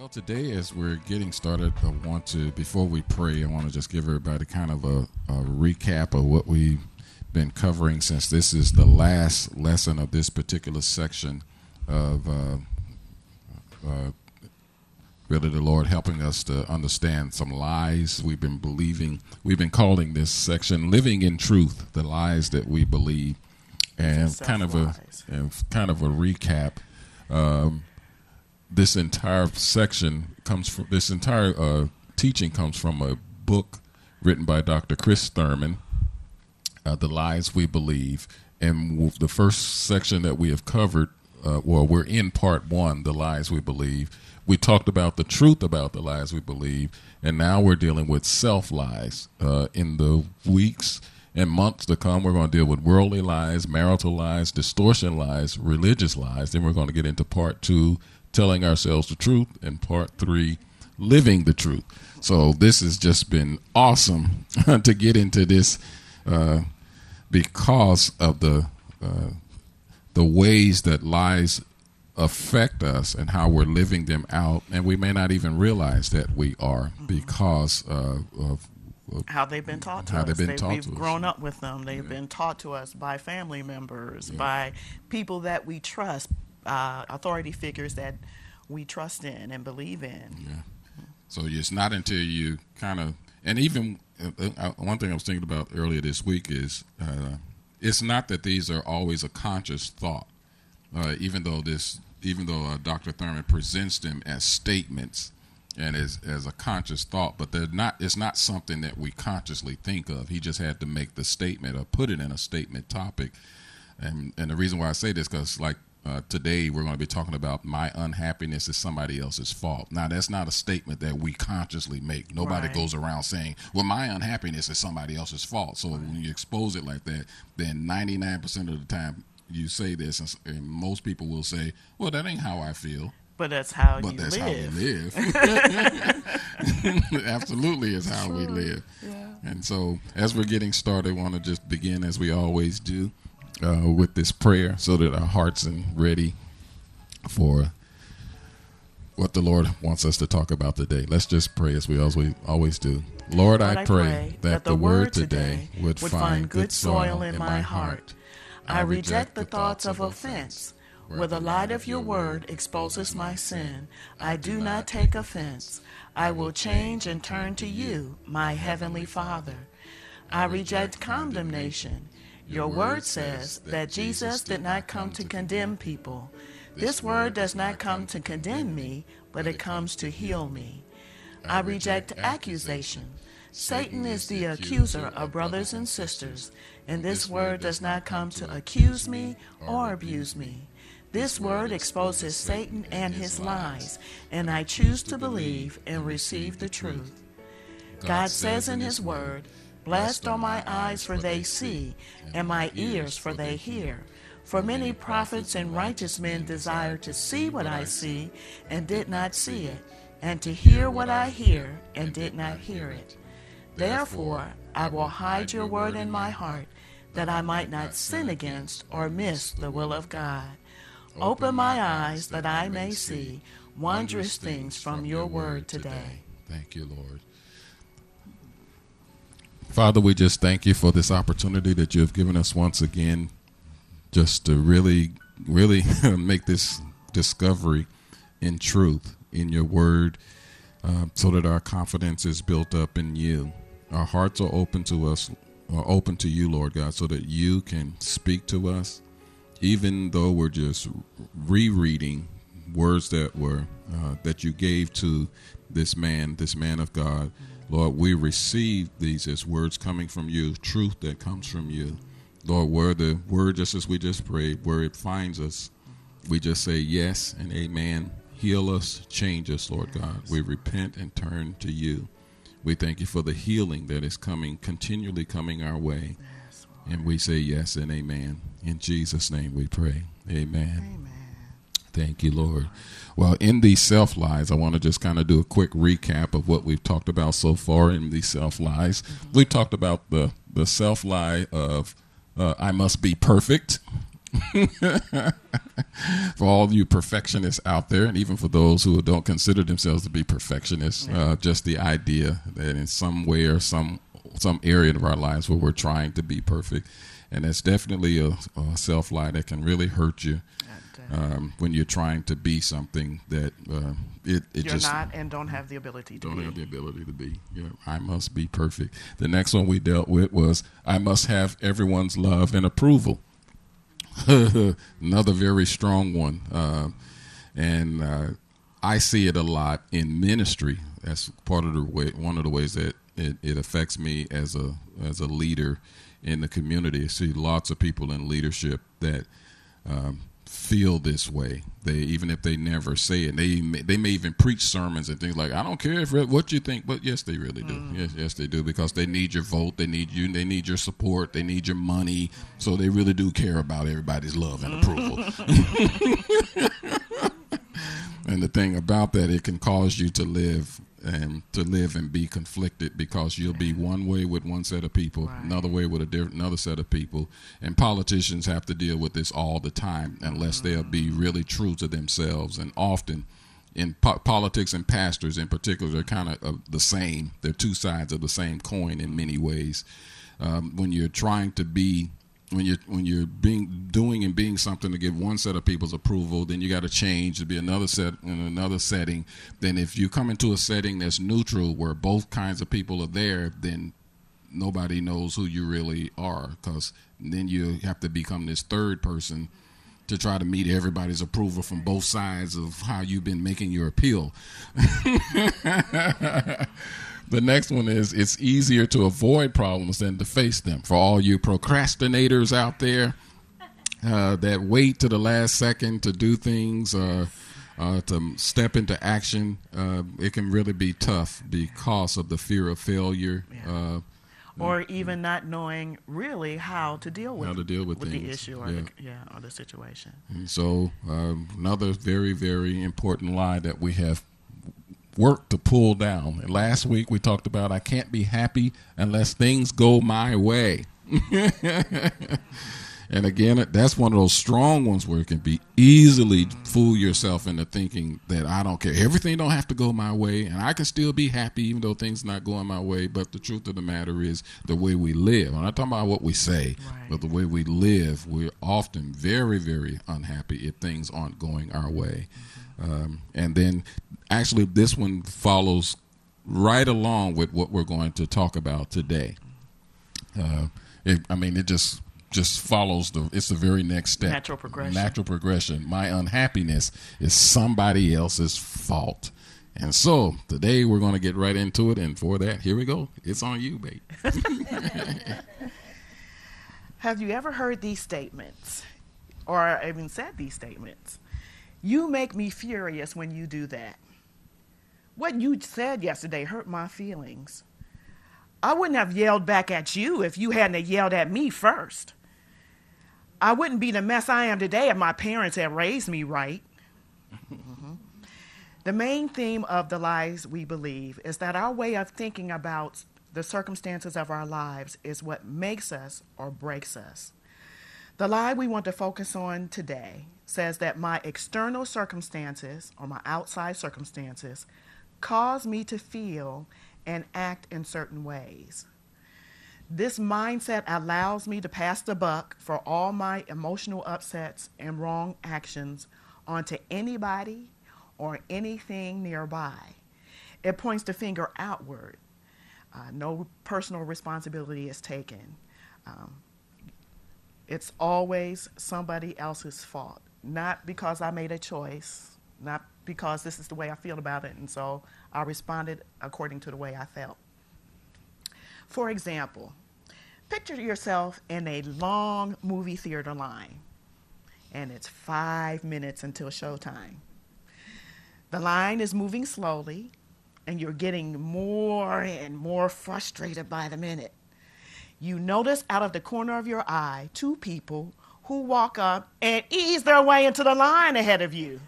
Well, today, as we're getting started, I want to, before we pray, I want to just give everybody kind of a, a recap of what we've been covering since this is the last lesson of this particular section of uh, uh, really the Lord helping us to understand some lies we've been believing. We've been calling this section "Living in Truth," the lies that we believe, and kind of a and kind of a recap. Um, this entire section comes from this entire uh, teaching comes from a book written by Dr. Chris Thurman, uh, "The Lies We Believe," and the first section that we have covered. Uh, well, we're in part one, "The Lies We Believe." We talked about the truth about the lies we believe, and now we're dealing with self lies. Uh, in the weeks and months to come, we're going to deal with worldly lies, marital lies, distortion lies, religious lies. Then we're going to get into part two, telling ourselves the truth, and part three, living the truth. So this has just been awesome to get into this uh, because of the uh, the ways that lies affect us and how we're living them out, and we may not even realize that we are because uh, of, how they've been taught to how us. they've been they, taught we've to us. grown up with them. They've been taught to us by family members, by people that we trust, uh, authority figures that we trust in and believe in. Yeah. So it's not until you kind of, and even uh, uh, one thing I was thinking about earlier this week is uh, it's not that these are always a conscious thought. Uh, even though this, even though uh, Dr. Thurman presents them as statements and as as a conscious thought, but they're not. It's not something that we consciously think of. He just had to make the statement or put it in a statement topic. And and the reason why I say this because like uh, today we're going to be talking about my unhappiness is somebody else's fault. Now that's not a statement that we consciously make. Nobody Right. goes around saying, "Well, my unhappiness is somebody else's fault." So when you expose it like that, then 99% of the time you say this, and, and most people will say, "Well, that ain't how I feel." But that's how But you that's live. how we live. Absolutely, is how we live. And so, as we're getting started, I want to just begin as we always do uh, with this prayer, so that our hearts are ready for what the Lord wants us to talk about today. Let's just pray as we always always do. Lord, Lord, I pray that the word today would find good soil in my heart. I reject the thoughts of offense. Where the light of your word exposes my sin, I do not take offense. I will change and turn to you, my heavenly Father. I reject condemnation. Your word says that Jesus did not come to condemn people. This word does not come to condemn me, but it comes to heal me. I reject accusation. Satan is the accuser of brothers and sisters, and this word does not come to accuse me or abuse me. This word exposes Satan and his lies, and I choose to believe and receive the truth. God says in his word, Blessed are my eyes, for they see, and my ears, for they hear. For many prophets and righteous men desired to see what I see, and did not see it, and to hear what I hear, and did not hear it. Therefore, I will hide your word in my heart, that I might not sin against or miss the will of God. Open my eyes that I may see wondrous things from your word today. Thank you, Lord. Father, we just thank you for this opportunity that you have given us once again, just to really, really make this discovery in truth, in your word, uh, so that our confidence is built up in you. Our hearts are open to us, are open to you, Lord God, so that you can speak to us, even though we're just rereading words that were uh, that you gave to this man, this man of God. Lord, we receive these as words coming from you, truth that comes from you. Lord, where the word, just as we just prayed, where it finds us, we just say yes and amen. Heal us, change us, Lord God. We repent and turn to you. We thank you for the healing that is coming, continually coming our way. And we say yes and amen. In Jesus' name we pray. Amen. Thank you, Lord. Well, in these self lies, I want to just kind of do a quick recap of what we've talked about so far in these self lies. We talked about the the self lie of uh, I must be perfect. for all you perfectionists out there, and even for those who don't consider themselves to be perfectionists, uh, just the idea that in some way or some some area of our lives where we're trying to be perfect, and that's definitely a, a self lie that can really hurt you um, when you're trying to be something that uh, it, it you're just not and don't have the ability to don't be. have the ability to be. Yeah, I must be perfect. The next one we dealt with was I must have everyone's love and approval. Another very strong one, uh, and uh, I see it a lot in ministry. That's part of the way, one of the ways that it, it affects me as a as a leader in the community. I see lots of people in leadership that um, feel this way. They even if they never say it, they they may even preach sermons and things like I don't care if what you think, but yes, they really do. Mm. Yes, yes, they do because they need your vote, they need you, they need your support, they need your money, so they really do care about everybody's love and approval. and the thing about that, it can cause you to live and to live and be conflicted because you'll be one way with one set of people, right. another way with a different another set of people, and politicians have to deal with this all the time unless mm-hmm. they'll be really true to themselves. And often, in po- politics and pastors in particular, they're kind of uh, the same. They're two sides of the same coin in many ways. Um, when you're trying to be when you're when you're being doing and being something to give one set of people's approval, then you got to change to be another set in another setting. Then if you come into a setting that's neutral, where both kinds of people are there, then nobody knows who you really are, because then you have to become this third person to try to meet everybody's approval from both sides of how you've been making your appeal. The next one is it's easier to avoid problems than to face them. For all you procrastinators out there uh, that wait to the last second to do things, uh, uh, to step into action, uh, it can really be tough because of the fear of failure. Yeah. Uh, or even not knowing really how to deal with how to deal with, with the issue or yeah. the, yeah or the situation. And so um, another very very important lie that we have work to pull down. And last week we talked about I can't be happy unless things go my way. and again, that's one of those strong ones where it can be easily fool yourself into thinking that I don't care. Everything don't have to go my way, and I can still be happy even though things not going my way. But the truth of the matter is the way we live. I'm not talking about what we say, right. but the way we live. We're often very, very unhappy if things aren't going our way. Mm-hmm. Um, and then actually, this one follows right along with what we're going to talk about today. Uh, it, I mean, it just just follows the. It's the very next step. Natural progression. Natural progression. My unhappiness is somebody else's fault. And so today we're going to get right into it. And for that, here we go. It's on you, babe. Have you ever heard these statements, or even said these statements? You make me furious when you do that. What you said yesterday hurt my feelings. I wouldn't have yelled back at you if you hadn't yelled at me first. I wouldn't be the mess I am today if my parents had raised me right. mm-hmm. The main theme of the lies we believe is that our way of thinking about the circumstances of our lives is what makes us or breaks us. The lie we want to focus on today says that my external circumstances or my outside circumstances cause me to feel and act in certain ways. This mindset allows me to pass the buck for all my emotional upsets and wrong actions onto anybody or anything nearby. It points the finger outward. Uh, no personal responsibility is taken. Um, it's always somebody else's fault, not because I made a choice, not because this is the way I feel about it, and so I responded according to the way I felt. For example, picture yourself in a long movie theater line, and it's five minutes until showtime. The line is moving slowly, and you're getting more and more frustrated by the minute. You notice out of the corner of your eye two people who walk up and ease their way into the line ahead of you.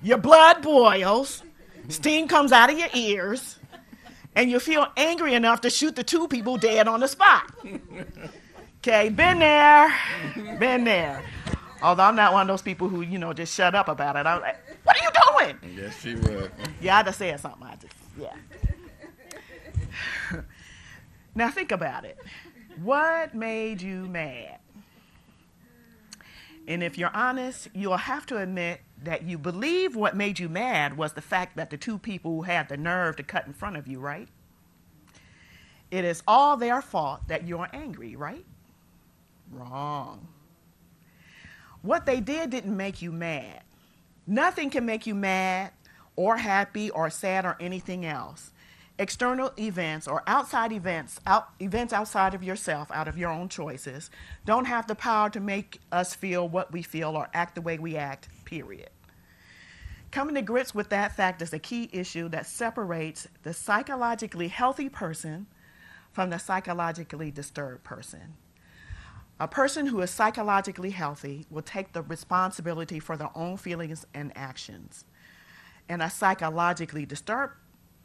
Your blood boils, steam comes out of your ears, and you feel angry enough to shoot the two people dead on the spot. Okay, been there, been there. Although I'm not one of those people who, you know, just shut up about it. I'm like, what are you doing? Yes, she would. Yeah, I just said something. I just, yeah. now think about it. What made you mad? And if you're honest, you'll have to admit that you believe what made you mad was the fact that the two people who had the nerve to cut in front of you, right? It is all their fault that you're angry, right? Wrong. What they did didn't make you mad. Nothing can make you mad or happy or sad or anything else. External events or outside events, out, events outside of yourself, out of your own choices, don't have the power to make us feel what we feel or act the way we act, period. Coming to grips with that fact is a key issue that separates the psychologically healthy person from the psychologically disturbed person. A person who is psychologically healthy will take the responsibility for their own feelings and actions. And a psychologically disturbed,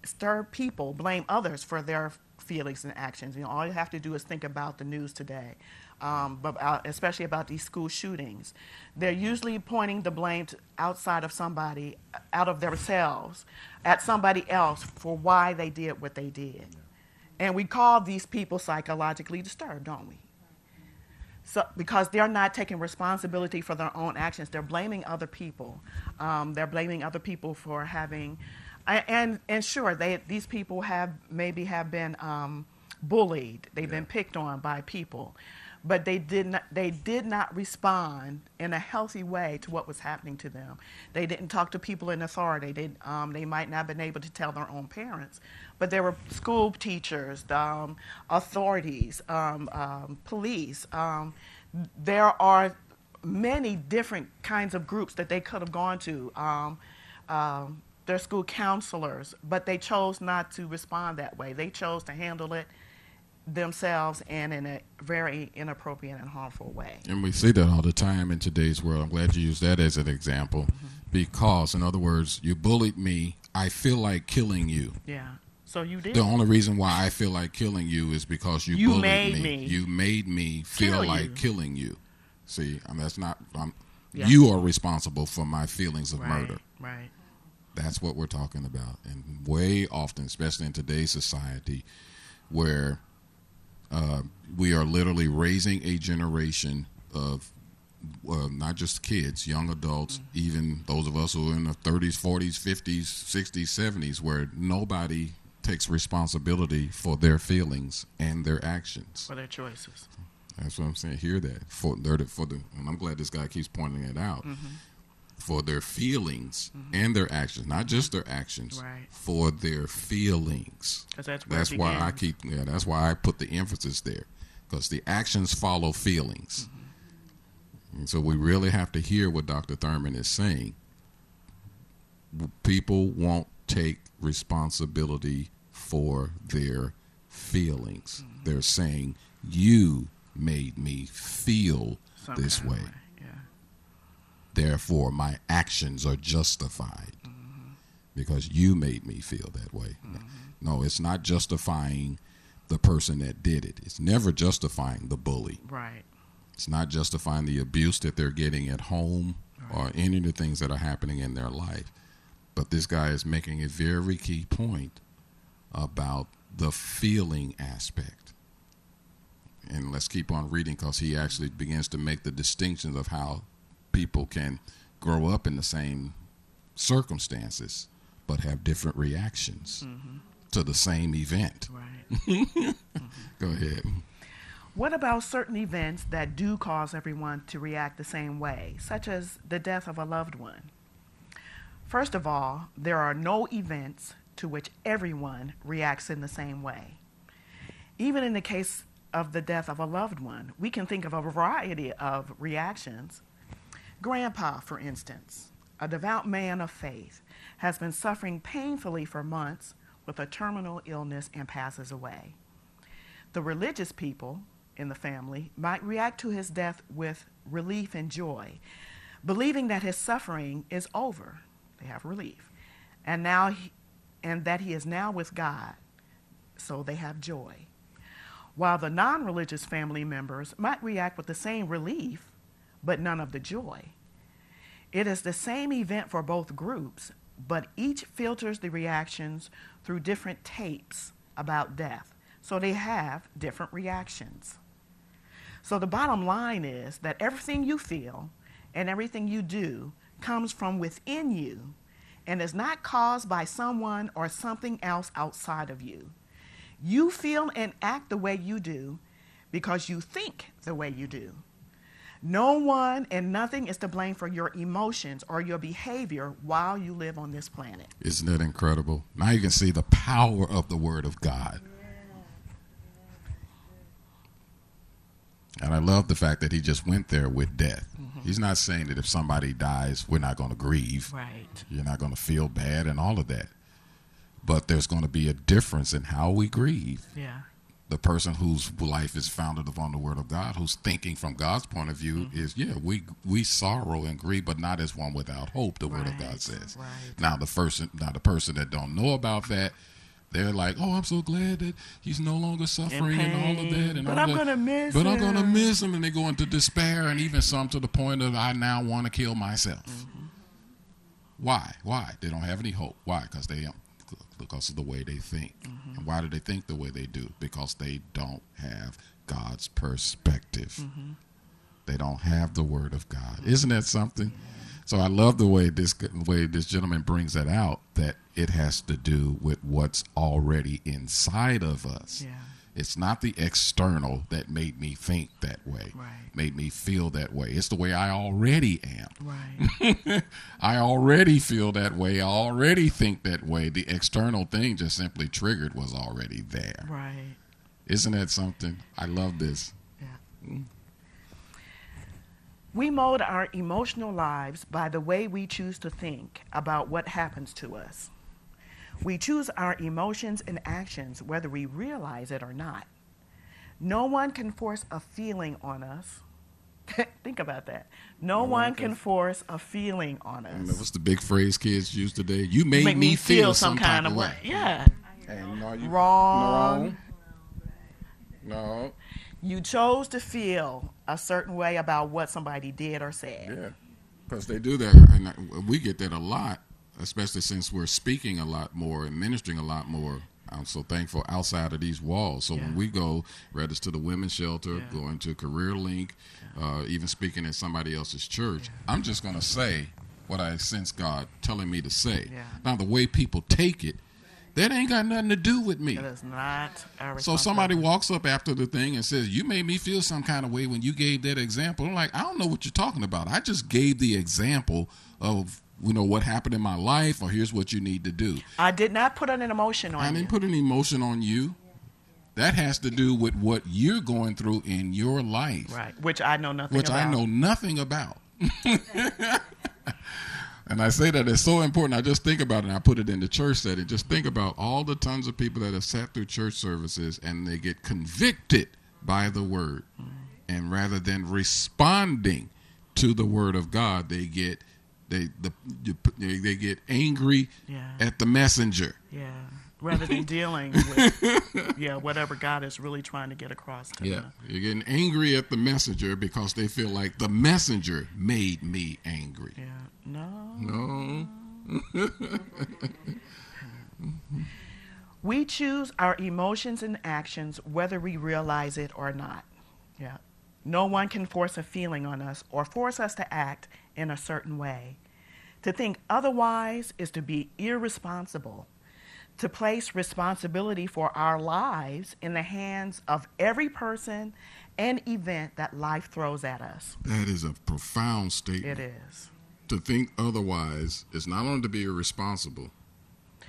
disturbed people blame others for their feelings and actions. You know, all you have to do is think about the news today, um, but uh, especially about these school shootings. They're usually pointing the blame to outside of somebody, out of themselves, at somebody else for why they did what they did. And we call these people psychologically disturbed, don't we? So, because they're not taking responsibility for their own actions, they're blaming other people. Um, they're blaming other people for having, and and sure, they these people have maybe have been um, bullied. They've yeah. been picked on by people, but they did not they did not respond in a healthy way to what was happening to them. They didn't talk to people in authority. They um, they might not have been able to tell their own parents, but there were school teachers, um, authorities, um, um, police. Um, there are many different kinds of groups that they could have gone to. Um, um, their school counselors, but they chose not to respond that way. They chose to handle it themselves and in a very inappropriate and harmful way. And we see that all the time in today's world. I'm glad you used that as an example mm-hmm. because, in other words, you bullied me. I feel like killing you. Yeah. So you did. The only reason why I feel like killing you is because you, you bullied made me. me. You made me feel Kill like you. killing you. See, I mean, that's not. Yeah. You are responsible for my feelings of right, murder. Right. That's what we're talking about, and way often, especially in today's society, where uh, we are literally raising a generation of uh, not just kids, young adults, mm-hmm. even those of us who are in the 30s, 40s, 50s, 60s, 70s, where nobody takes responsibility for their feelings and their actions, for their choices. That's what I'm saying. Hear that for for the, and I'm glad this guy keeps pointing it out. Mm-hmm. For their feelings mm-hmm. and their actions, not just their actions, right. for their feelings. That's, that's why I keep. Yeah, that's why I put the emphasis there, because the actions follow feelings. Mm-hmm. And so we really have to hear what Dr. Thurman is saying. People won't take responsibility for their feelings. Mm-hmm. They're saying, You made me feel this way. Therefore, my actions are justified mm-hmm. because you made me feel that way. Mm-hmm. No, it's not justifying the person that did it. It's never justifying the bully. Right. It's not justifying the abuse that they're getting at home right. or any of the things that are happening in their life. But this guy is making a very key point about the feeling aspect. And let's keep on reading because he actually begins to make the distinctions of how people can grow up in the same circumstances but have different reactions mm-hmm. to the same event. Right. mm-hmm. Go ahead. What about certain events that do cause everyone to react the same way, such as the death of a loved one? First of all, there are no events to which everyone reacts in the same way. Even in the case of the death of a loved one, we can think of a variety of reactions. Grandpa, for instance, a devout man of faith, has been suffering painfully for months with a terminal illness and passes away. The religious people in the family might react to his death with relief and joy, believing that his suffering is over. They have relief. And now he, and that he is now with God. So they have joy. while the non religious family members might react with the same relief, but none of the joy. It is the same event for both groups, but each filters the reactions through different tapes about death. So they have different reactions. So the bottom line is that everything you feel and everything you do comes from within you and is not caused by someone or something else outside of you. You feel and act the way you do because you think the way you do. No one and nothing is to blame for your emotions or your behavior while you live on this planet. Isn't that incredible? Now you can see the power of the Word of God. And I love the fact that he just went there with death. Mm-hmm. He's not saying that if somebody dies, we're not going to grieve. Right. You're not going to feel bad and all of that. But there's going to be a difference in how we grieve. Yeah the person whose life is founded upon the word of God, who's thinking from God's point of view, mm-hmm. is yeah, we we sorrow and grieve, but not as one without hope. The right. word of God says. Right. Now the person, now the person that don't know about that, they're like, oh, I'm so glad that he's no longer suffering and all of that, and but I'm gonna miss. But him. I'm gonna miss him, and they go into despair, and even some to the point of I now want to kill myself. Mm-hmm. Why? Why? They don't have any hope. Why? Because they because of the way they think. Mm-hmm. And why do they think the way they do? Because they don't have God's perspective. Mm-hmm. They don't have the Word of God. Isn't that something? So I love the way this way this gentleman brings that out. That it has to do with what's already inside of us. Yeah. It's not the external that made me think that way, right. made me feel that way. It's the way I already am. Right. I already feel that way. I already think that way. The external thing just simply triggered was already there. Right. Isn't that something? I love this. Yeah. We mold our emotional lives by the way we choose to think about what happens to us. We choose our emotions and actions whether we realize it or not. No one can force a feeling on us. Think about that. No, no one can force a feeling on us. What's the big phrase kids use today? You made Make me, feel, feel some, some kind of way. way. Yeah. And no, you, Wrong. No. no. You chose to feel a certain way about what somebody did or said. Yeah. Because they do that, and uh, we get that a lot especially since we're speaking a lot more and ministering a lot more. I'm so thankful outside of these walls. So yeah. when we go, whether it's to the women's shelter, yeah. going to Career Link, uh, even speaking at somebody else's church, I'm just going to say what I sense God telling me to say. Now, the way people take it, that ain't got nothing to do with me. That is not our So somebody walks up after the thing and says, "You made me feel some kind of way when you gave that example." I'm like, "I don't know what you're talking about. I just gave the example of you know what happened in my life or here's what you need to do i did not put an emotion on you. i didn't you. put an emotion on you that has to do with what you're going through in your life right which i know nothing which about. i know nothing about and i say that it's so important i just think about it and i put it in the church setting just think about all the tons of people that have sat through church services and they get convicted by the word mm-hmm. and rather than responding to the word of god they get they the they get angry yeah. at the messenger. Yeah. Rather than dealing with yeah whatever God is really trying to get across to yeah. them. You're getting angry at the messenger because they feel like the messenger made me angry. Yeah. No. No. we choose our emotions and actions whether we realize it or not. Yeah. No one can force a feeling on us or force us to act in a certain way. To think otherwise is to be irresponsible. To place responsibility for our lives in the hands of every person and event that life throws at us. That is a profound statement. It is. To think otherwise is not only to be irresponsible,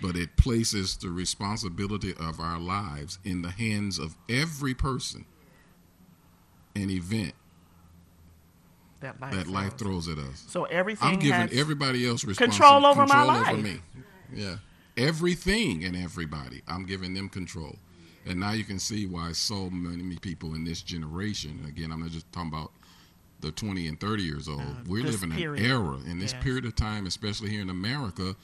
but it places the responsibility of our lives in the hands of every person an event that life, that throws. life throws at us. So everything I'm giving everybody else control over control my over life. me. Yeah, everything and everybody, I'm giving them control. And now you can see why so many people in this generation. Again, I'm not just talking about the 20 and 30 years old. Uh, We're living period. an era in this yes. period of time, especially here in America.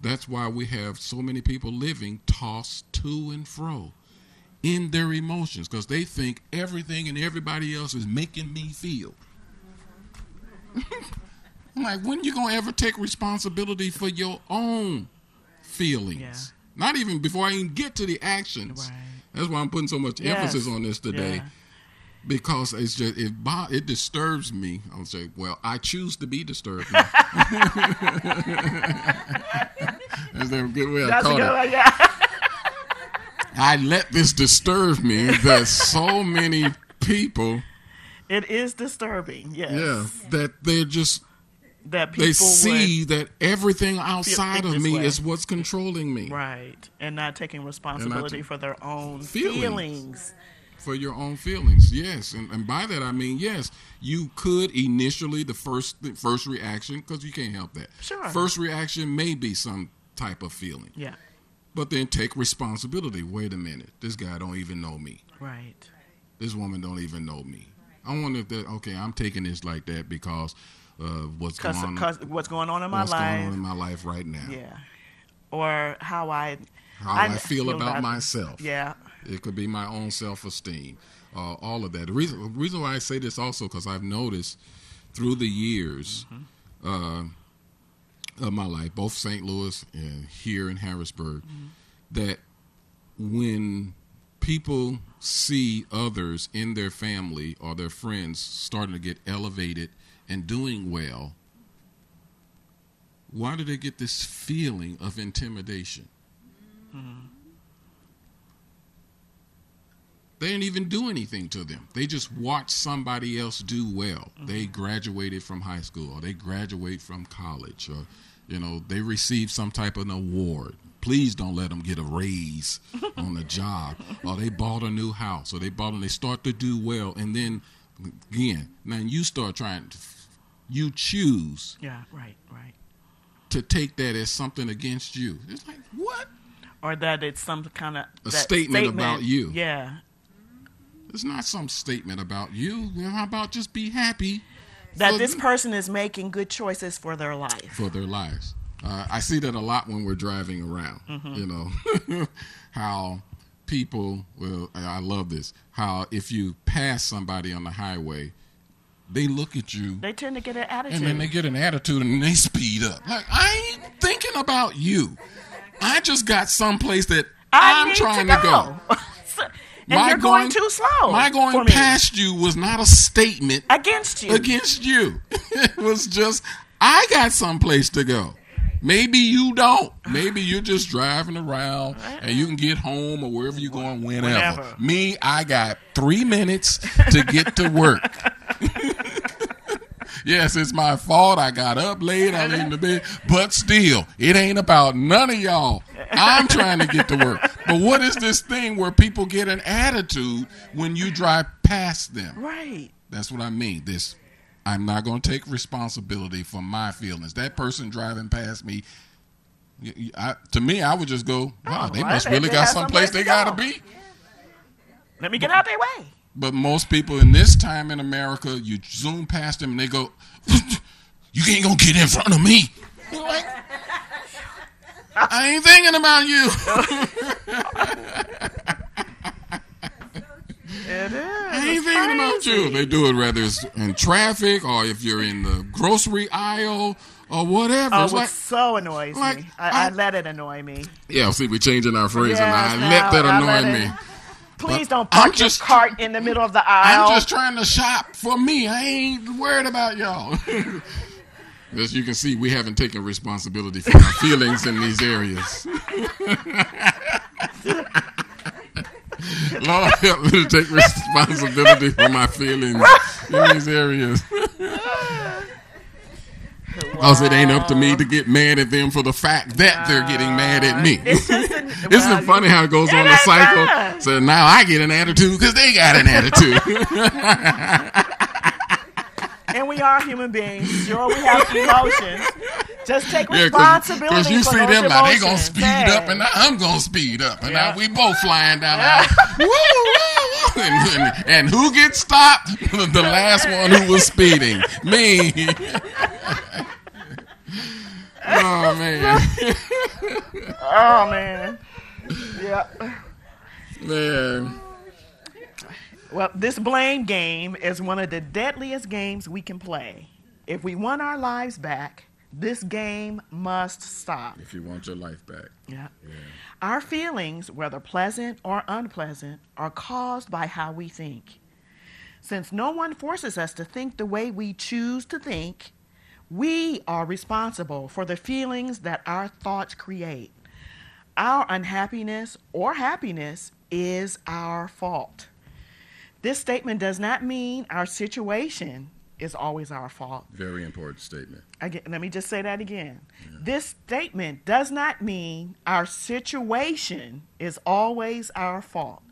That's why we have so many people living tossed to and fro in their emotions because they think everything and everybody else is making me feel. I'm like, when you gonna ever take responsibility for your own feelings? Yeah. Not even before I even get to the actions. Right. That's why I'm putting so much yes. emphasis on this today. Yeah. Because it's just it it disturbs me. I'll say, well, I choose to be disturbed. That's a good way I call it. yeah. I let this disturb me that so many people. It is disturbing, yes. Yeah, that they're just that they see that everything outside of me way. is what's controlling me. Right. And not taking responsibility for their own feelings. feelings. For your own feelings, yes, and, and by that I mean yes. You could initially the first the first reaction because you can't help that. Sure. First reaction may be some type of feeling. Yeah. But then take responsibility. Wait a minute, this guy don't even know me. Right. This woman don't even know me. I wonder if that okay. I'm taking this like that because uh, what's going on, what's going on in my what's life, going on in my life right now. Yeah, or how I how I, I feel, feel, about, about myself. Yeah, it could be my own self esteem. Uh, all of that. The reason the reason why I say this also because I've noticed through the years. Mm-hmm. Uh, of my life, both St. Louis and here in Harrisburg, mm-hmm. that when people see others in their family or their friends starting to get elevated and doing well, why do they get this feeling of intimidation? Mm-hmm. They didn't even do anything to them. They just watch somebody else do well. Mm-hmm. They graduated from high school or they graduate from college or you know, they receive some type of an award. Please don't let them get a raise on the job. Or they bought a new house or they bought and they start to do well and then again, now you start trying to you choose. Yeah, right, right. To take that as something against you. It's like, what? Or that it's some kind of a statement, statement, about you. Yeah. It's not some statement about you. How about just be happy that this person is making good choices for their life. For their lives. Uh, I see that a lot when we're driving around. Mm-hmm. You know, how people, well, I love this, how if you pass somebody on the highway, they look at you. They tend to get an attitude. And then they get an attitude and they speed up. Like, I ain't thinking about you. I just got someplace that I am trying to go. To go. and my you're going, going, too slow. My going past you was not a statement against you. Against you, it was just I got someplace to go. Maybe you don't. Maybe you're just driving around and you can get home or wherever you're going whenever. whenever. Me, I got three minutes to get to work. yes, it's my fault. I got up late. I'm in the bed, but still, it ain't about none of y'all. I'm trying to get to work. But what is this thing where people get an attitude when you drive past them? Right. That's what I mean. This, I'm not going to take responsibility for my feelings. That person driving past me. I, to me, I would just go, wow, oh, they must really got someplace they got to be. Let me get out their way. But most people in this time in America, you zoom past them and they go, "You ain't gonna get in front of me." Like, I ain't thinking about you. it is. I ain't thinking about you. They do it whether it's in traffic or if you're in the grocery aisle or whatever. Oh, it's like, so annoys like, me. I, I, I, let it annoy me. Yeah, see, we're changing our phrase, yes, and I let that annoy let me. Please don't park just, your cart in the middle of the aisle. I'm just trying to shop for me. I ain't worried about y'all. As you can see, we haven't taken responsibility for our feelings in these areas. Lord help me to take responsibility for my feelings in these areas. Because wow. it ain't up to me to get mad at them for the fact that they're getting mad at me. An, Isn't it funny how it goes on the cycle? So now I get an attitude because they got an attitude. and we are human beings. Sure, we have emotions. Just take responsibility. For it. Because you see them now, they gonna speed hey. up, and I'm gonna speed up, and yeah. now we both flying down. Yeah. woo, woo, and, and, and, who gets stopped? the last one who was speeding, me. Oh man. oh man. Yeah. Man. Well, this blame game is one of the deadliest games we can play. If we want our lives back, this game must stop. If you want your life back. Yeah. yeah. Our feelings, whether pleasant or unpleasant, are caused by how we think. Since no one forces us to think the way we choose to think, we are responsible for the feelings that our thoughts create. Our unhappiness or happiness is our fault. This statement does not mean our situation is always our fault. Very important statement. Again, let me just say that again. Yeah. This statement does not mean our situation is always our fault.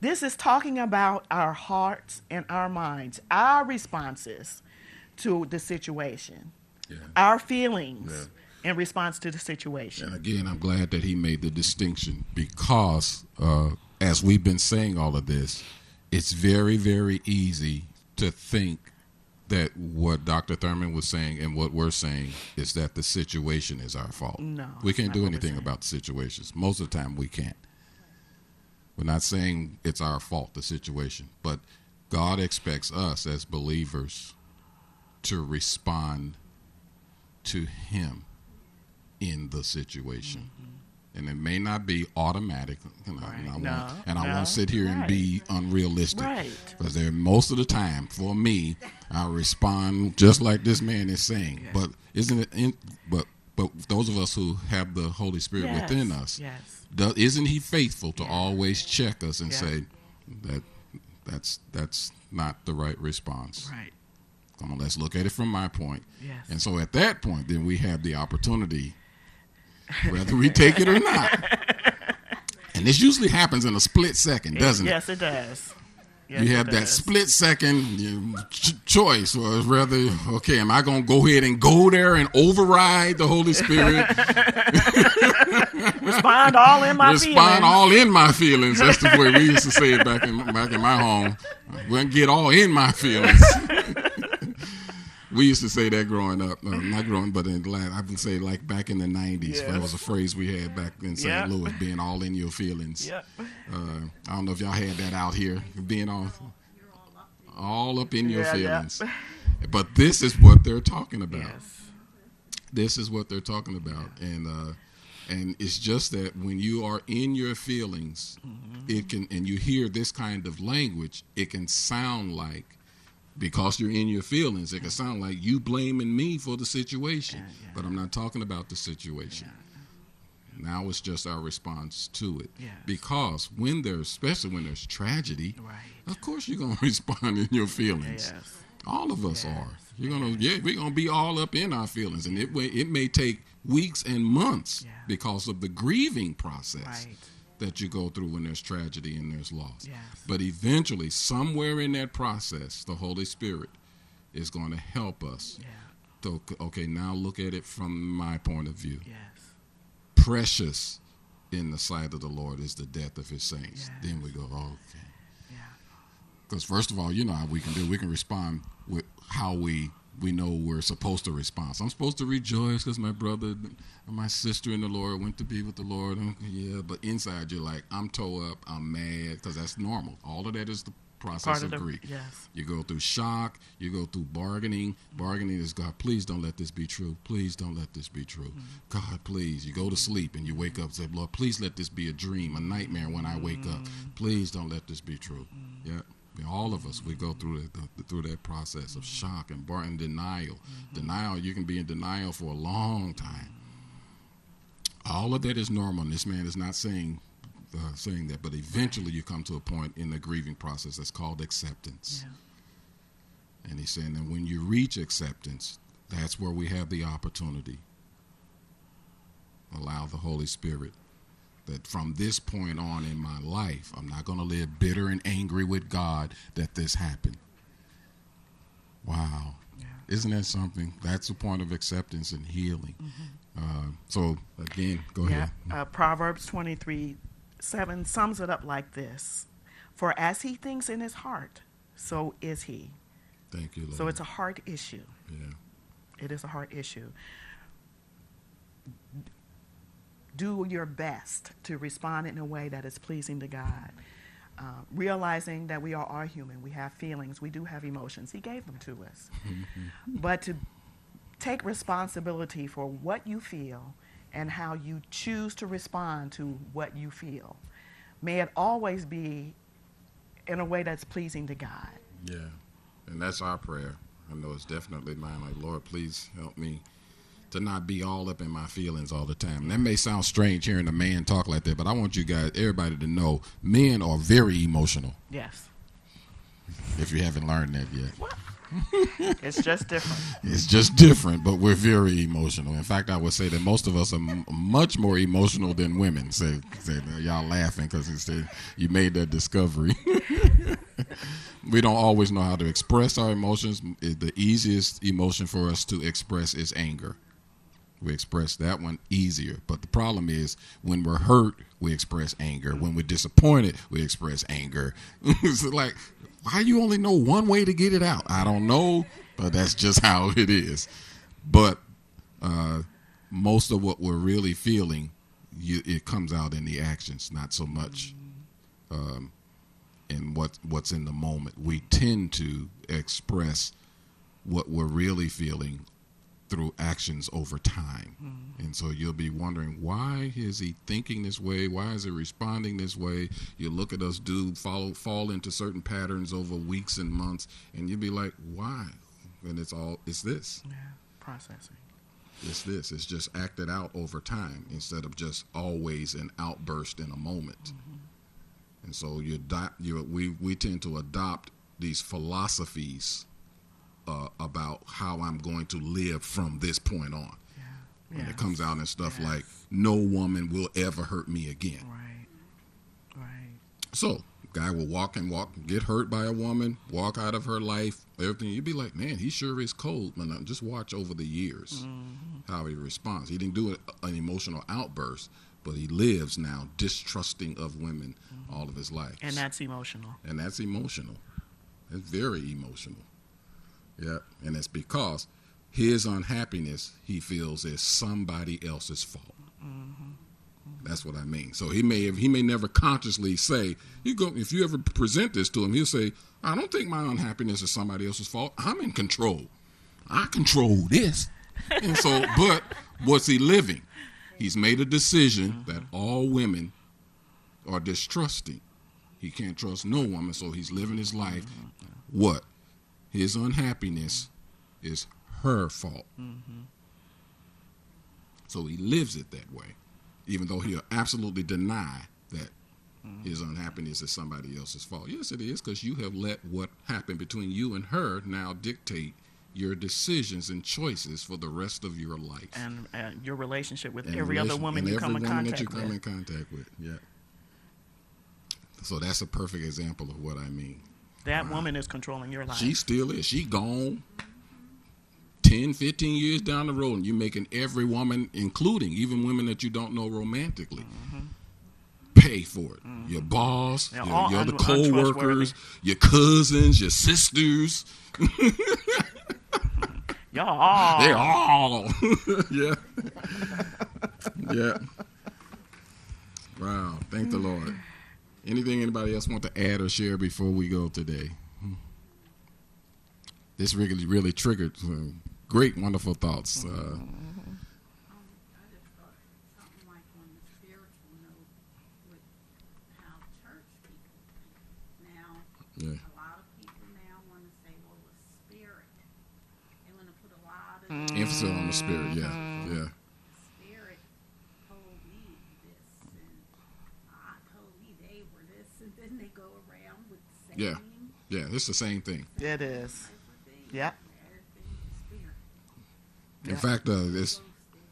This is talking about our hearts and our minds, our responses to the situation, yeah. our feelings yeah. in response to the situation. And again, I'm glad that he made the distinction because, uh, as we've been saying all of this, it's very, very easy to think that what Dr. Thurman was saying and what we're saying is that the situation is our fault. No. We can't do anything about the situations. Most of the time, we can't. We're not saying it's our fault, the situation, but God expects us as believers to respond to Him in the situation. Mm-hmm and it may not be automatic. You know, right. and I won't, no, and I no. won't sit here right. and be unrealistic. Because there, most of the time, for me, I respond just like this man is saying. But isn't it? In, but but those of us who have the Holy Spirit yes. within us, yes. does, isn't He faithful to always check us and say that that's that's not the right response? Right. Come on, let's look at it from my point. Yes. And so at that point, then we have the opportunity whether we take it or not. And this usually happens in a split second, doesn't it? Yes, it does. Yes, you have that split second you know, ch- choice, or rather, okay, am I going to go ahead and go there and override the Holy Spirit? Respond all in my Respond feelings. Respond all in my feelings. That's the way we used to say it back in back in my home. We'll get all in my feelings. We used to say that growing up. Uh, not growing, but in Latin, I would say like back in the '90s. Yes. That was a phrase we had back in St. Yep. Louis, being all in your feelings. Yep. Uh, I don't know if y'all had that out here, being all all up in your yeah, feelings. Yep. But this is what they're talking about. Yes. This is what they're talking about, yeah. and uh, and it's just that when you are in your feelings, mm-hmm. it can, and you hear this kind of language, it can sound like because you're in your feelings, it can sound like you blaming me for the situation. Yeah. But I'm not talking about the situation. Now it's just our response to it. Yes. Because when there's, especially when there's tragedy, right. of course you're gonna respond in your feelings. Yes. All of us yes. are. You're gonna, yeah, we're gonna be all up in our feelings, and it it may take weeks and months because of the grieving process. Right that you go through when there's tragedy and there's loss. Yes. But eventually, somewhere in that process, the Holy Spirit is going to help us. Yeah. To, okay, now look at it from my point of view. Yes. Precious in the sight of the Lord is the death of his saints. Yes. Then we go, okay. Because, first of all, you know how we can do. We can respond with how we we know we're supposed to respond. So I'm supposed to rejoice because my brother or my sister in the Lord went to be with the Lord. Yeah, but inside you're like, I'm toe up, I'm mad because that's normal. All of that is the process of, of, grief. Yes. You go through shock, you go through bargaining. Bargaining is God, please don't let this be true. Please don't let this be true. Mm-hmm. God, please. You go to sleep and you wake up and say, Lord, please let this be a dream, a nightmare when I wake mm-hmm. up. Please don't let this be true. Mm-hmm. All of us we go through the, through that process of shock and bar and denial. Mm-hmm. Denial, you can be in denial for a long time. All of that is normal. And this man is not saying uh, saying that, but eventually you come to a point in the grieving process that's called acceptance. Yeah. And he's saying that when you reach acceptance, that's where we have the opportunity. Allow the Holy Spirit that from this point on in my life, I'm not going to live bitter and angry with God that this happened. Wow. Yeah. Isn't that something? That's the point of acceptance and healing. Mm-hmm. Uh, so, again, go yeah. ahead. Uh, Proverbs 23 7 sums it up like this For as he thinks in his heart, so is he. Thank you, Lord. So it's a heart issue. Yeah. It is a heart issue do your best to respond in a way that is pleasing to God. Uh, realizing that we are all human, we have feelings, we do have emotions. He gave them to us. but to take responsibility for what you feel and how you choose to respond to what you feel. May it always be in a way that's pleasing to God. Yeah, and that's our prayer. I know it's definitely mine. Like, Lord, please help me to not be all up in my feelings all the time. And that may sound strange hearing a man talk like that, but I want you guys, everybody, to know men are very emotional. Yes. If you haven't learned that yet. it's just different. It's just different, but we're very emotional. In fact, I would say that most of us are m- much more emotional than women. Say, say y'all laughing because you made that discovery. we don't always know how to express our emotions. The easiest emotion for us to express is anger. We express that one easier. But the problem is when we're hurt, we express anger. When we're disappointed, we express anger. it's like why you only know one way to get it out? I don't know, but that's just how it is. But uh, most of what we're really feeling, you, it comes out in the actions, not so much um, in what what's in the moment. We tend to express what we're really feeling through actions over time. Mm-hmm. And so you'll be wondering why is he thinking this way? Why is he responding this way? You look at us do follow fall into certain patterns over weeks and months and you'll be like, why? And it's all it's this. Yeah, processing. It's this. It's just acted out over time instead of just always an outburst in a moment. Mm-hmm. And so you, you we we tend to adopt these philosophies uh, about how I'm going to live from this point on. Yeah. When yes. it comes out and stuff yes. like, no woman will ever hurt me again. Right. Right. So, guy will walk and walk, get hurt by a woman, walk out of her life, everything. You'd be like, man, he sure is cold. Man, just watch over the years mm-hmm. how he responds. He didn't do an emotional outburst, but he lives now distrusting of women mm-hmm. all of his life. And that's emotional. And that's emotional. It's very emotional. Yeah, and it's because his unhappiness he feels is somebody else's fault. Mm-hmm. That's what I mean. So he may have, he may never consciously say you go if you ever present this to him, he'll say, "I don't think my unhappiness is somebody else's fault. I'm in control. I control this." and so, but what's he living? He's made a decision mm-hmm. that all women are distrusting. He can't trust no woman, so he's living his life. Mm-hmm. What? His unhappiness is her fault. Mm-hmm. So he lives it that way, even though he'll absolutely deny that mm-hmm. his unhappiness is somebody else's fault. Yes, it is, because you have let what happened between you and her now dictate your decisions and choices for the rest of your life and uh, your relationship with and every relation, other woman you come in contact that you come in contact with. Yeah. So that's a perfect example of what I mean. That woman is controlling your life. She still is. She gone 10, 15 years down the road, and you're making every woman, including even women that you don't know romantically, mm-hmm. pay for it. Mm-hmm. Your boss, your, your other co-workers, your cousins, your sisters. Y'all. They all. yeah. yeah. Wow. Thank the Lord. Anything anybody else want to add or share before we go today? This really, really triggered some great, wonderful thoughts. Uh, Yeah. A lot of people now want to say, well, the spirit. They want to put a lot of emphasis on the spirit. Yeah, yeah. Yeah, yeah, it's the same thing. It is. Yeah. In fact, uh, it's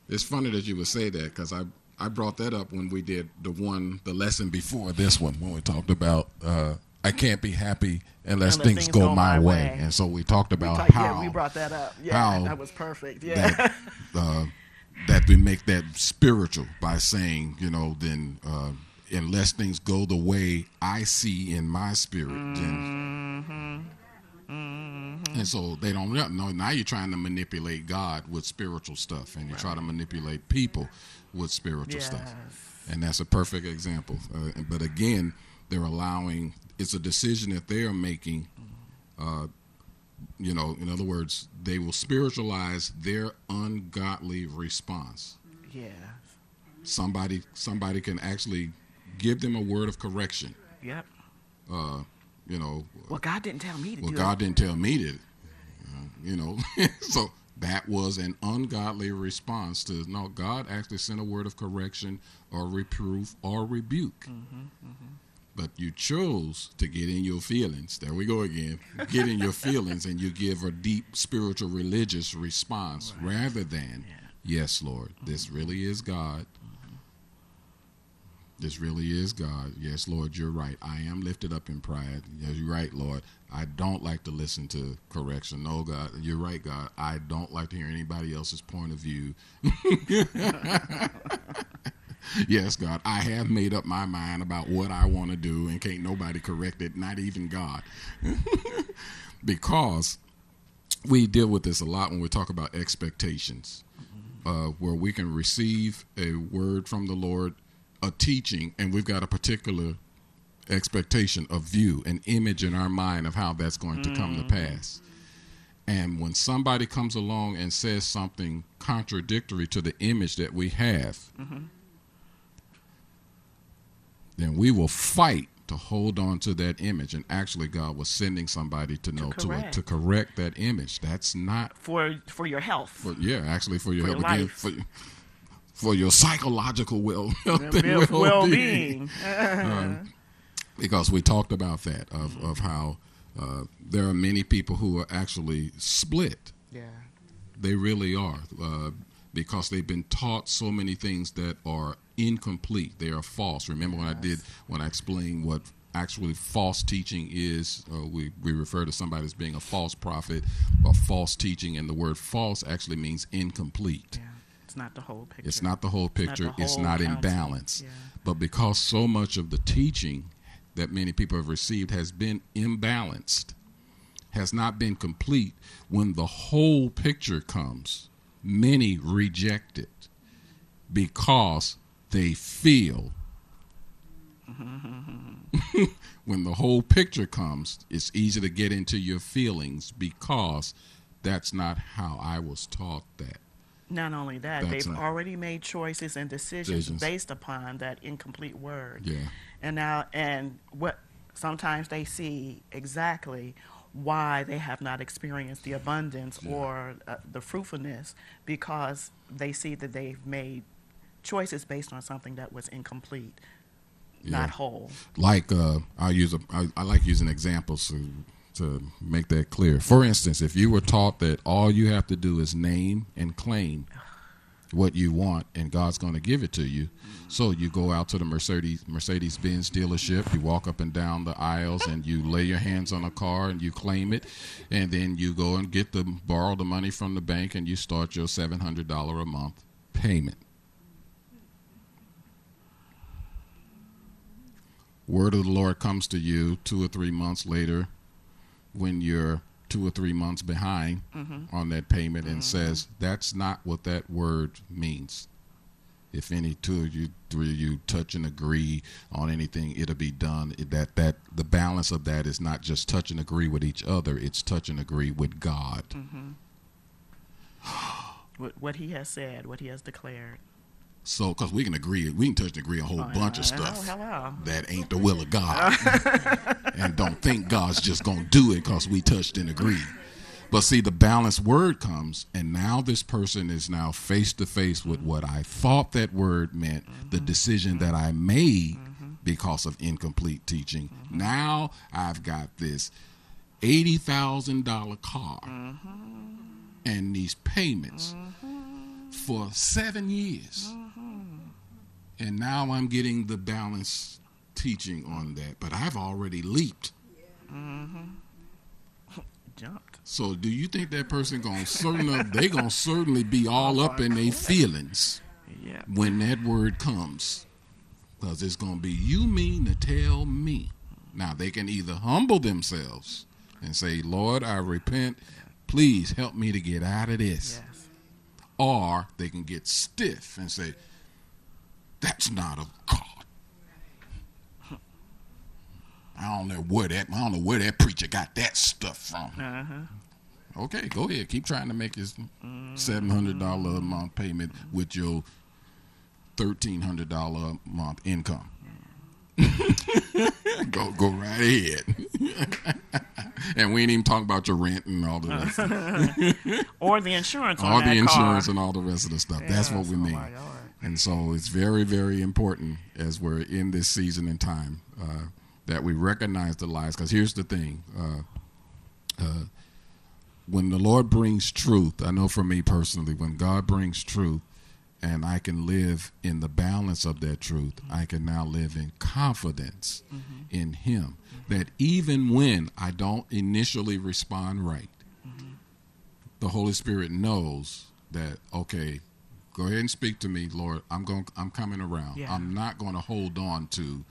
it's funny that you would say that because I I brought that up when we did the one the lesson before this one when we talked about uh, I can't be happy unless, unless things, things, go, go my, way. way. and so we talked about we talk, how yeah, we brought that up. Yeah, that was perfect. Yeah. That, uh, that we make that spiritual by saying, you know, then uh, unless things go the way I see in my spirit, mm-hmm. Mm-hmm. And so they don't know. Now you're trying to manipulate God with spiritual stuff, and you try to manipulate people with spiritual Yes. stuff. And that's a perfect example. Uh, but again, they're allowing, it's a decision that they are making. Uh, you know, in other words, they will spiritualize their ungodly response. Yeah Somebody, somebody can actually give them a word of correction. Yep. Uh, you know, Well, God didn't tell me to well, God it. didn't tell me to, uh, you know. so that was an ungodly response to no. God actually sent a word of correction or reproof or rebuke. But you chose to get in your feelings. There we go again. Get in your feelings, and you give a deep spiritual religious response rather than, "Yes, Lord, this really is God." This really is God. Yes, Lord, you're right. I am lifted up in pride. Yes, you're right, Lord. I don't like to listen to correction. No, God, you're right, God. I don't like to hear anybody else's point of view. yes, God, I have made up my mind about what I want to do, and can't nobody correct it, not even God. because we deal with this a lot when we talk about expectations, uh, where we can receive a word from the Lord, a teaching, and we've got a particular expectation, of view, an image in our mind of how that's going to come to mm-hmm. pass. And when somebody comes along and says something contradictory to the image that we have, mm-hmm. then we will fight to hold on to that image. And actually, God was sending somebody to know to correct. to correct that image. That's not for for your health. for yeah, actually for your For help your again life. for for your psychological well health and Well- well-being. well-being. because we talked about that of of how uh, there are many people who are actually split. yeah. They really are uh, because they've been taught so many things that are incomplete. They are false. Remember when I did when I explained what actually false teaching is? Uh, we we refer to somebody as being a false prophet or false teaching, and the word false actually means incomplete. Yeah. It's not the whole picture. It's not the whole picture. the it's not in balance. Yeah. But because so much of the teaching that many people have received has been imbalanced, has not been complete, when the whole picture comes, many reject it because they feel. when the whole picture comes, it's easy to get into your feelings because that's not how I was taught that. Not only that, That's they've not- already made choices and decisions Decisions. based upon that incomplete word. Yeah. And now, and what sometimes they see exactly why they have not experienced the abundance or uh, the fruitfulness because they see that they've made choices based on something that was incomplete, Yeah. not whole. like uh, I'll use a I, I like using examples to to make that clear. For instance, if you were taught that all you have to do is name and claim what you want and God's going to give it to you, so you go out to the Mercedes Mercedes Benz dealership, you walk up and down the aisles and you lay your hands on a car and you claim it, and then you go and get the borrow the money from the bank and you start your seven hundred dollar a month payment. word of the Lord comes to you two or three months later when you're two or three months behind mm-hmm. on that payment and mm-hmm. says that's not what that word means. If any two of you, three of you touch and agree on anything, it'll be done. That that the balance of that is not just touch and agree with each other; it's touch and agree with God. Mm-hmm. What, what he has said, what he has declared. So, because we can agree, we can touch and agree a whole oh, bunch of Oh, stuff. hello. that ain't the will of God. and don't think God's just going to do it because we touched and agreed. But see, the balanced word comes, and now this person is now face to face with what I thought that word meant, mm-hmm. the decision that I made mm-hmm. because of incomplete teaching. Now I've got this $80,000 car mm-hmm. and these payments for seven years. And now I'm getting the balance teaching on that, but I've already leaped. Mm-hmm. Jumped. So do you think that person gonna certainly they gonna certainly be all up in their feelings Yeah. when that word comes? Because it's gonna be you mean to tell me. Now they can either humble themselves and say, Lord, I repent. Please help me to get out of this. Yes. Or they can get stiff and say, That's not of God. I don't know where that I don't know where that preacher got that stuff from. Uh-huh. Okay, go ahead. Keep trying to make his seven hundred dollar a month payment with your thirteen hundred dollar a month income. go go right ahead. and we ain't even talking about your rent and all the rest. Or the insurance that the insurance car. and all the rest of the stuff. That's what we mean. And so it's very, very important as we're in this season and time uh, that we recognize the lies. Because here's the thing uh, uh, when the Lord brings truth, I know for me personally, when God brings truth, and I can live in the balance of that truth, I can now live in confidence in Him. That even when I don't initially respond right, the Holy Spirit knows that okay, go ahead and speak to me, Lord. I'm going. I'm coming around. Yeah. I'm not going to hold on to.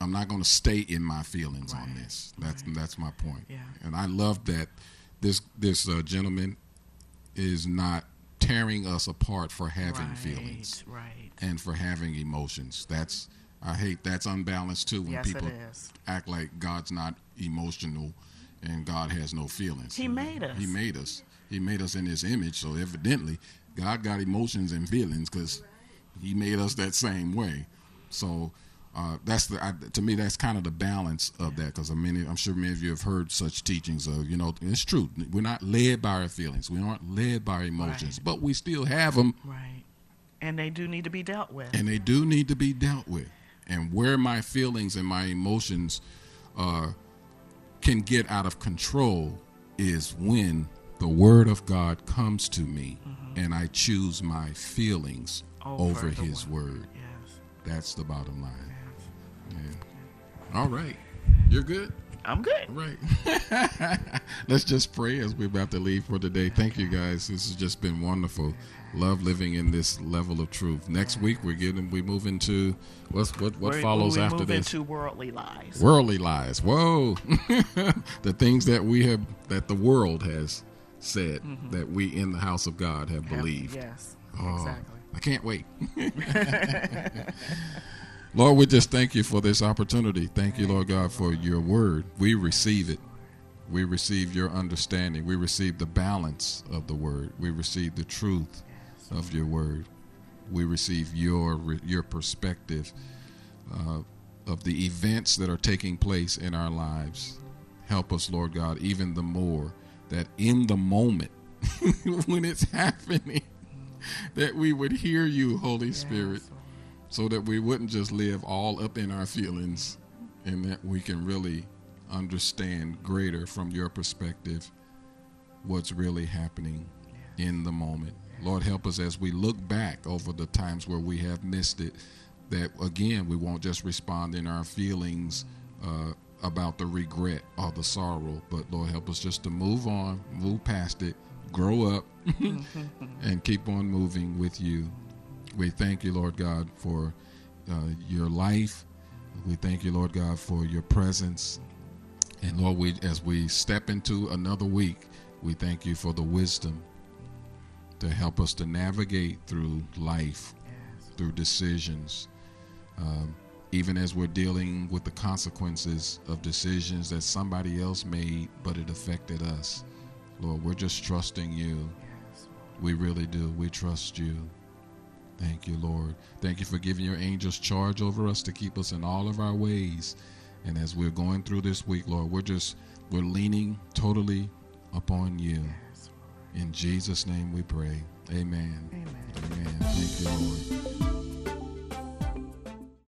I'm not going to stay in my feelings on this. That's that's my point. Yeah. And I love that this this uh, gentleman is not tearing us apart for having right, feelings Right. and for having emotions. That's I hate that's unbalanced too when Yes, people act like God's not emotional and God has no feelings. He made us. He made us. He made us in His image. So evidently, God got emotions and feelings because He made us that same way. So uh, that's the I, to me that's kind of the balance of that because I mean I'm sure many of you have heard such teachings of you know it's true we're not led by our feelings we aren't led by our emotions Right. but we still have them Right. And they do need to be dealt with. and they do need to be dealt with. And where my feelings and my emotions uh, can get out of control is when the Word of God comes to me mm-hmm. and I choose my feelings Over over, His Word. yes. That's the bottom line. Yes. Yeah. All right. You're good? I'm good. All right. Let's just pray as we're about to leave for today. Thank you guys. This has just been wonderful. Love living in this level of truth. Next week we're getting we move into what's what what We're- follows we after move this? into worldly lies. Worldly lies. Whoa. the things that we have that the world has said that we in the house of God have Have- believed. Yes. Oh, Exactly. I can't wait. Lord, we just thank you for this opportunity. Thank you, Lord God, for your word. We receive it. We receive your understanding. We receive the balance of the word. We receive the truth of your word. We receive your your perspective uh, of the events that are taking place in our lives. Help us, Lord God, even the more that in the moment when it's happening, that we would hear you, Holy Spirit, so that we wouldn't just live all up in our feelings and that we can really understand greater from your perspective what's really happening in the moment. Lord, help us as we look back over the times where we have missed it, that again, we won't just respond in our feelings uh, about the regret or the sorrow, but Lord, help us just to move on, move past it, grow up, and keep on moving with you. We thank you, Lord God, for uh, your life. We thank you, Lord God, for your presence. And Lord, we as we step into another week, we thank you for the wisdom to help us to navigate through life, yes. through decisions, um, even as we're dealing with the consequences of decisions that somebody else made, but it affected us. Lord, we're just trusting you. Yes. We really do. We trust you. Thank you, Lord. Thank you for giving your angels charge over us to keep us in all of our ways. And as we're going through this week, Lord, we're just we're leaning totally upon you. Yes. In Jesus' name we pray. Amen. Amen. Amen. Thank you, Lord.